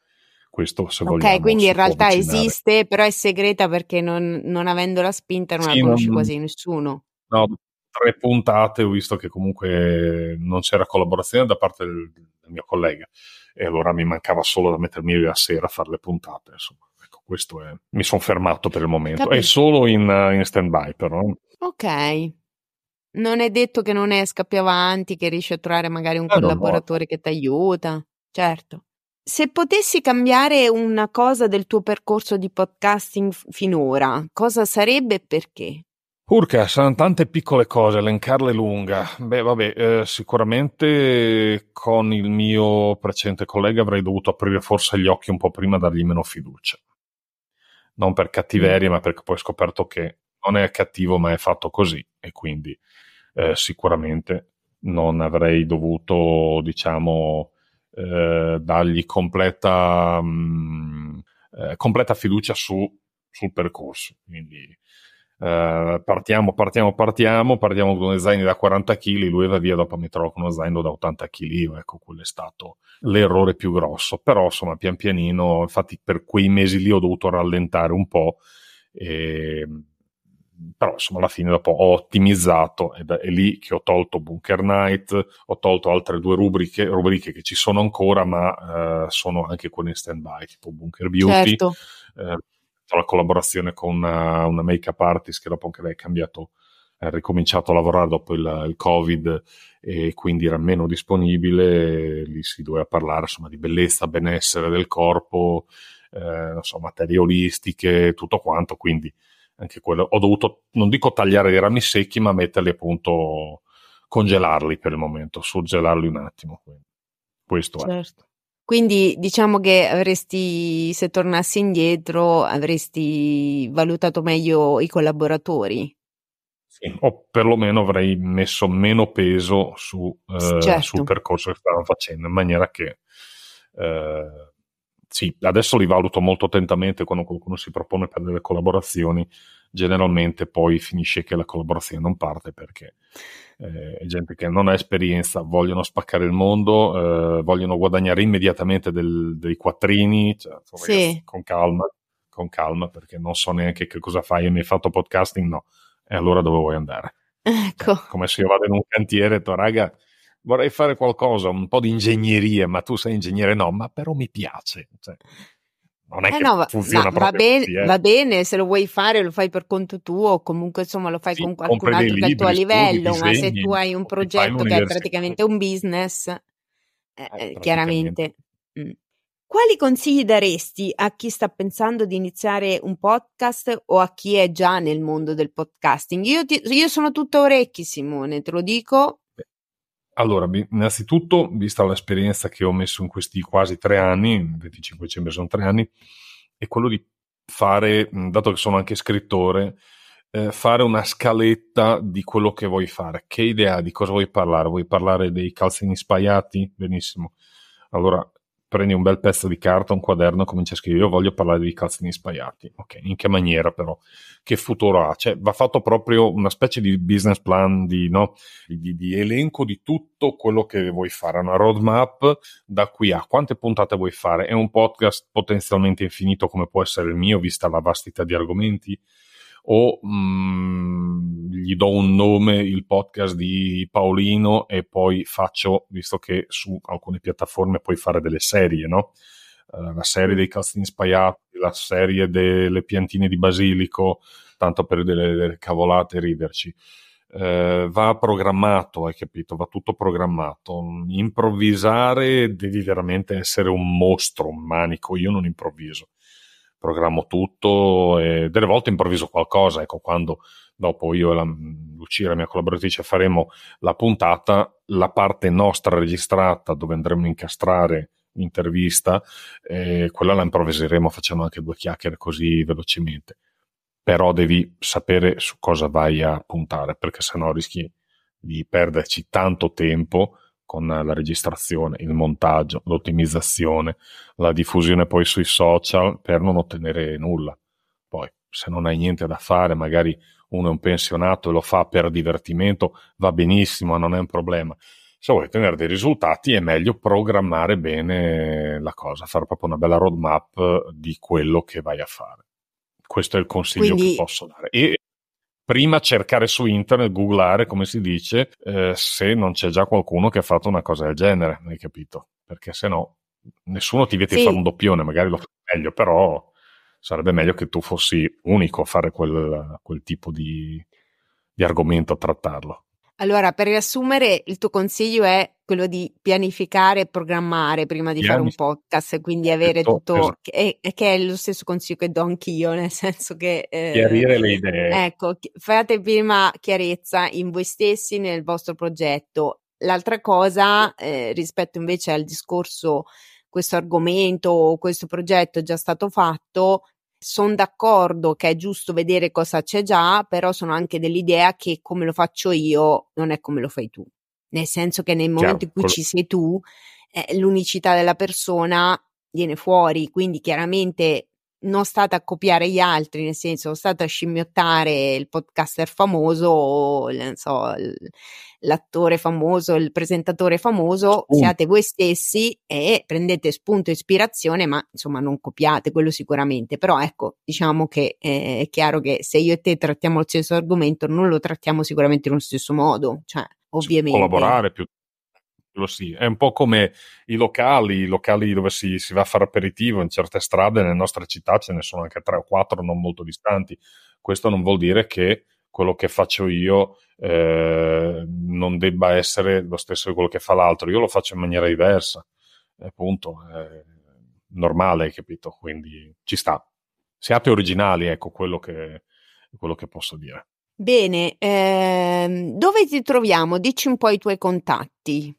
Questo se ok, vogliamo, quindi in realtà esiste, però è segreta perché non, non avendola spinta non sì, la conosce non, quasi nessuno. No, tre puntate ho visto che comunque non c'era collaborazione da parte del, del mio collega e allora mi mancava solo da mettermi la sera a fare le puntate, insomma questo è, mi sono fermato per il momento. Capito. È solo in, in stand-by, però. Ok. Non è detto che non esca più avanti, che riesci a trovare magari un eh, collaboratore che ti aiuta. Certo. Se potessi cambiare una cosa del tuo percorso di podcasting finora, cosa sarebbe e perché? Urca, saranno tante piccole cose, elencarle lunga. Beh, vabbè, eh, sicuramente con il mio precedente collega avrei dovuto aprire forse gli occhi un po' prima, dargli meno fiducia non per cattiveria, mm. ma perché poi ho scoperto che non è cattivo, ma è fatto così e quindi eh, sicuramente non avrei dovuto, diciamo, eh, dargli completa, mh, mm, eh, completa fiducia su, sul percorso. Quindi Uh, partiamo, partiamo, partiamo, partiamo con uno zaino da 40 kg, lui va via, dopo mi trovo con uno zaino da 80 kg, ecco, quello è stato l'errore più grosso, però insomma pian pianino, infatti per quei mesi lì ho dovuto rallentare un po' e però insomma alla fine dopo ho ottimizzato ed è lì che ho tolto Bunker Night, ho tolto altre due rubriche, rubriche che ci sono ancora ma eh, sono anche quelle in stand by tipo Bunker Beauty, certo. eh, la collaborazione con una, una make-up artist che dopo anche lei è cambiato ha ricominciato a lavorare dopo il, il, Covid e quindi era meno disponibile, lì si doveva parlare insomma di bellezza, benessere del corpo, eh, non so, materie olistiche, tutto quanto, quindi anche quello ho dovuto, non dico tagliare i rami secchi, ma metterli appunto, congelarli per il momento, surgelarli un attimo. Questo certo. è. Quindi diciamo che avresti, se tornassi indietro, avresti valutato meglio i collaboratori. Sì, o perlomeno avrei messo meno peso su, eh, certo. sul percorso che stavano facendo, in maniera che eh, sì, adesso li valuto molto attentamente quando qualcuno si propone per delle collaborazioni, generalmente poi finisce che la collaborazione non parte perché eh, è gente che non ha esperienza, vogliono spaccare il mondo, eh, vogliono guadagnare immediatamente del, dei quattrini, cioè, sì. ragazzi, con calma, con calma, perché non so neanche che cosa fai, hai mai fatto podcasting? No, e allora dove vuoi andare? Ecco. Come se io vado in un cantiere e detto, raga, vorrei fare qualcosa, un po' di ingegneria, ma tu sei ingegnere? No, ma però mi piace. Cioè, non è eh che no, funziona va, bene, così, eh. va bene, se lo vuoi fare lo fai per conto tuo o comunque insomma lo fai sì, con qualcun altro libri, che è al tuo livello, studi, ma se tu hai un progetto che è praticamente un business, eh, eh, eh chiaramente. Mm. Quali consigli daresti a chi sta pensando di iniziare un podcast o a chi è già nel mondo del podcasting? Io, ti, io sono tutto orecchi, Simone, te lo dico. Allora, innanzitutto, vista l'esperienza che ho messo in questi quasi tre anni, 25 dicembre sono tre anni, è quello di fare, dato che sono anche scrittore, eh, fare una scaletta di quello che vuoi fare. Che idea di cosa vuoi parlare? Vuoi parlare dei calzini spaiati? Benissimo. Allora, prendi un bel pezzo di carta, un quaderno, cominci a scrivere, io voglio parlare di calzini spaiati. Ok, in che maniera però? Che futuro ha? Cioè, va fatto proprio una specie di business plan, di, no? di, di elenco di tutto quello che vuoi fare, una roadmap da qui a quante puntate vuoi fare. È un podcast potenzialmente infinito come può essere il mio, vista la vastità di argomenti o mh, mm, gli do un nome, il podcast di Paolino e poi faccio, visto che su alcune piattaforme puoi fare delle serie, no? Uh, la serie dei calzini spaiati, la serie delle piantine di basilico, tanto per delle, delle cavolate riderci. Uh, va programmato, hai capito? Va tutto programmato. Improvvisare devi veramente essere un mostro, un manico. Io non improvviso programmo tutto e delle volte improvviso qualcosa, ecco, quando dopo io e la, Lucia, la mia collaboratrice, faremo la puntata, la parte nostra registrata dove andremo a incastrare l'intervista, eh, quella la improvviseremo facendo anche due chiacchiere così velocemente. Però devi sapere su cosa vai a puntare, perché sennò rischi di perderci tanto tempo con la registrazione, il montaggio, l'ottimizzazione, la diffusione poi sui social per non ottenere nulla. Poi, se non hai niente da fare, magari uno è un pensionato e lo fa per divertimento, va benissimo, non è un problema. Se vuoi ottenere dei risultati è meglio programmare bene la cosa, fare proprio una bella roadmap di quello che vai a fare. Questo è il consiglio Quindi, che posso dare. E prima cercare su internet, googlare, come si dice, eh, se non c'è già qualcuno che ha fatto una cosa del genere, hai capito? Perché se no nessuno ti vieta sì. di fare un doppione, magari lo fai meglio, però sarebbe meglio che tu fossi unico a fare quel, quel tipo di, di argomento, a trattarlo. Allora, per riassumere, il tuo consiglio è quello di pianificare e programmare prima di Pianific- fare un podcast, quindi avere esatto, tutto, esatto. che, è, che, è, lo stesso consiglio che do anch'io, nel senso che... Eh, Chiarire le idee. Ecco, fate prima chiarezza in voi stessi, nel vostro progetto. L'altra cosa, eh, rispetto invece al discorso, questo argomento o questo progetto è già stato fatto, sono d'accordo che è giusto vedere cosa c'è già, però sono anche dell'idea che come lo faccio io non è come lo fai tu. Nel senso che nel momento Chiaro, in cui quello... ci sei tu, eh, l'unicità della persona viene fuori, quindi chiaramente non state a copiare gli altri, nel senso, state a scimmiottare il podcaster famoso o so, l'attore famoso, il presentatore famoso, spunto. siate voi stessi e prendete spunto e ispirazione, ma insomma non copiate quello sicuramente. Però ecco, diciamo che eh, è chiaro che se io e te trattiamo lo stesso argomento, non lo trattiamo sicuramente nello stesso modo, cioè ovviamente. Collaborare più sì. È un po' come i locali, i locali dove si, si, va a fare aperitivo in certe strade nelle nostre città ce ne sono anche tre o quattro non molto distanti. Questo non vuol dire che quello che faccio io eh, non debba essere lo stesso di quello che fa l'altro. Io lo faccio in maniera diversa, appunto, è normale, capito? Quindi ci sta. Siate originali, ecco quello che, quello che posso dire. Bene, ehm, dove ti troviamo? Dici un po' i tuoi contatti.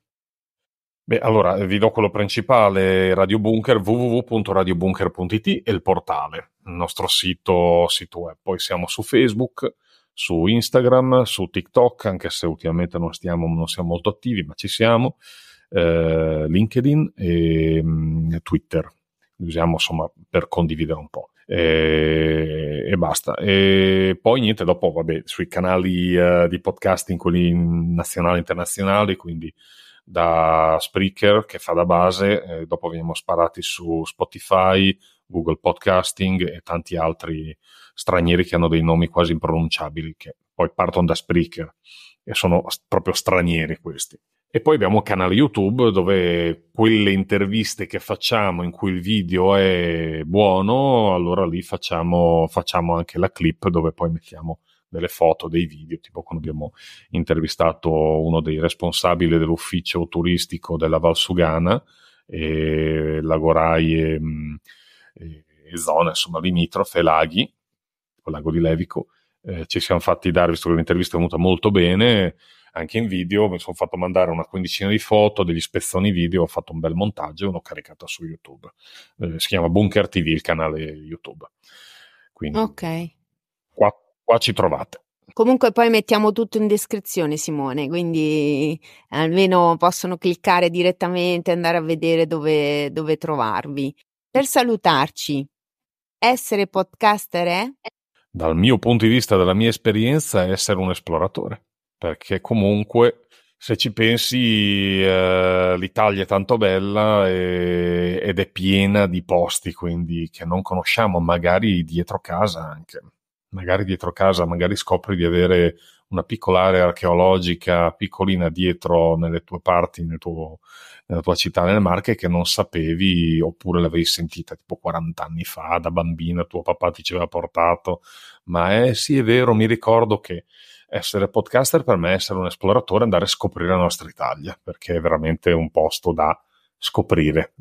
Beh, allora vi do quello principale, Radio Bunker, www.radiobunker.it e il portale, il nostro sito, sito web. Poi siamo su Facebook, su Instagram, su TikTok, anche se ultimamente non, stiamo, non siamo molto attivi, ma ci siamo, eh, LinkedIn e mh, mm, Twitter. Li usiamo insomma per condividere un po'. E, e, basta. E poi niente, dopo vabbè, sui canali uh, di podcasting, quelli nazionali e internazionali, quindi da Spreaker che fa da base, eh, dopo veniamo sparati su Spotify, Google Podcasting e tanti altri stranieri che hanno dei nomi quasi impronunciabili, che poi partono da Spreaker e sono proprio stranieri questi. E poi abbiamo un canale YouTube dove quelle interviste che facciamo in cui il video è buono, allora lì facciamo, facciamo anche la clip dove poi mettiamo delle foto, dei video, tipo quando abbiamo intervistato uno dei responsabili dell'ufficio turistico della Valsugana, e Lagorai e, mm, e, e zone insomma limitrofe, laghi, il lago di Levico. Eh, ci siamo fatti dare, visto che l'intervista è venuta molto bene, anche in video, mi sono fatto mandare una quindicina di foto, degli spezzoni video, ho fatto un bel montaggio e l'ho caricato su YouTube. Eh, si chiama Bunker TV il canale YouTube. Quindi, ok. Qua, qua ci trovate. Comunque poi mettiamo tutto in descrizione, Simone, quindi almeno possono cliccare direttamente e andare a vedere dove, dove trovarvi. Per salutarci, essere podcaster è? Dal mio punto di vista, dalla mia esperienza, è essere un esploratore, perché comunque se ci pensi eh, l'Italia è tanto bella e, ed è piena di posti quindi che non conosciamo, magari dietro casa anche magari dietro casa, magari scopri di avere una piccola area archeologica piccolina dietro nelle tue parti, nel tuo, nella tua città, nelle Marche, che non sapevi oppure l'avevi sentita tipo 40 anni fa, da bambina, tuo papà ti ci aveva portato. Ma è sì, è vero, mi ricordo che essere podcaster per me è essere un esploratore, andare a scoprire la nostra Italia, perché è veramente un posto da scoprire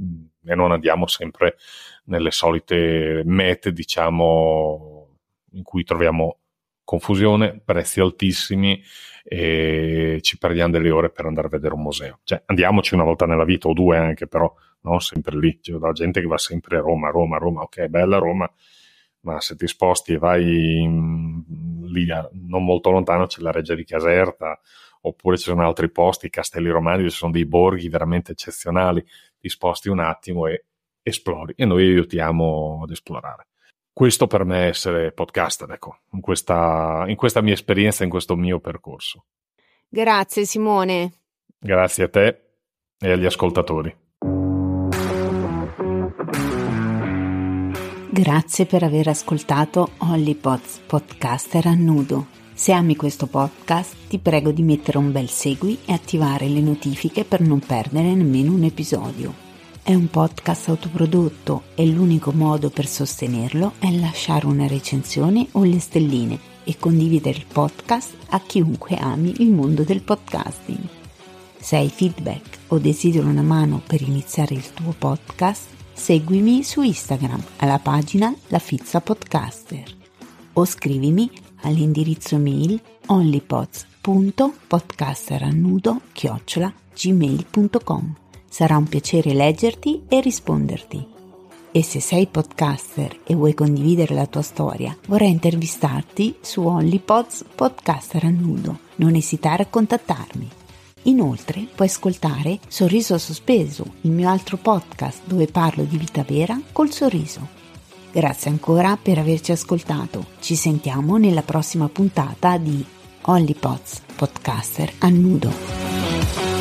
e non andiamo sempre nelle solite mete, diciamo, in cui troviamo confusione, prezzi altissimi e ci perdiamo delle ore per andare a vedere un museo. Cioè, andiamoci una volta nella vita o due anche, però non sempre lì. C'è la gente che va sempre a Roma, Roma, Roma, ok, bella Roma, ma se ti sposti e vai in, lì non molto lontano c'è la Reggia di Caserta, oppure ci sono altri posti, i Castelli Romani, ci sono dei borghi veramente eccezionali, ti sposti un attimo e esplori e noi aiutiamo ad esplorare questo per me è essere podcaster, ecco, in questa, in questa mia esperienza, in questo mio percorso. Grazie Simone. Grazie a te e agli ascoltatori. Grazie per aver ascoltato Hollypods Podcaster a nudo. Se ami questo podcast ti prego di mettere un bel segui e attivare le notifiche per non perdere nemmeno un episodio. È un podcast autoprodotto e l'unico modo per sostenerlo è lasciare una recensione o le stelline e condividere il podcast a chiunque ami il mondo del podcasting. Se hai feedback o desideri una mano per iniziare il tuo podcast, seguimi su Instagram alla pagina La Fizza Podcaster o scrivimi all'indirizzo mail onlypods.podcasterannudo-gmail.com Sarà un piacere leggerti e risponderti. E se sei podcaster e vuoi condividere la tua storia, vorrei intervistarti su OnlyPods Podcaster a nudo. Non esitare a contattarmi. Inoltre puoi ascoltare Sorriso Sospeso, il mio altro podcast dove parlo di vita vera col sorriso. Grazie ancora per averci ascoltato. Ci sentiamo nella prossima puntata di Holly Potts, podcaster a nudo.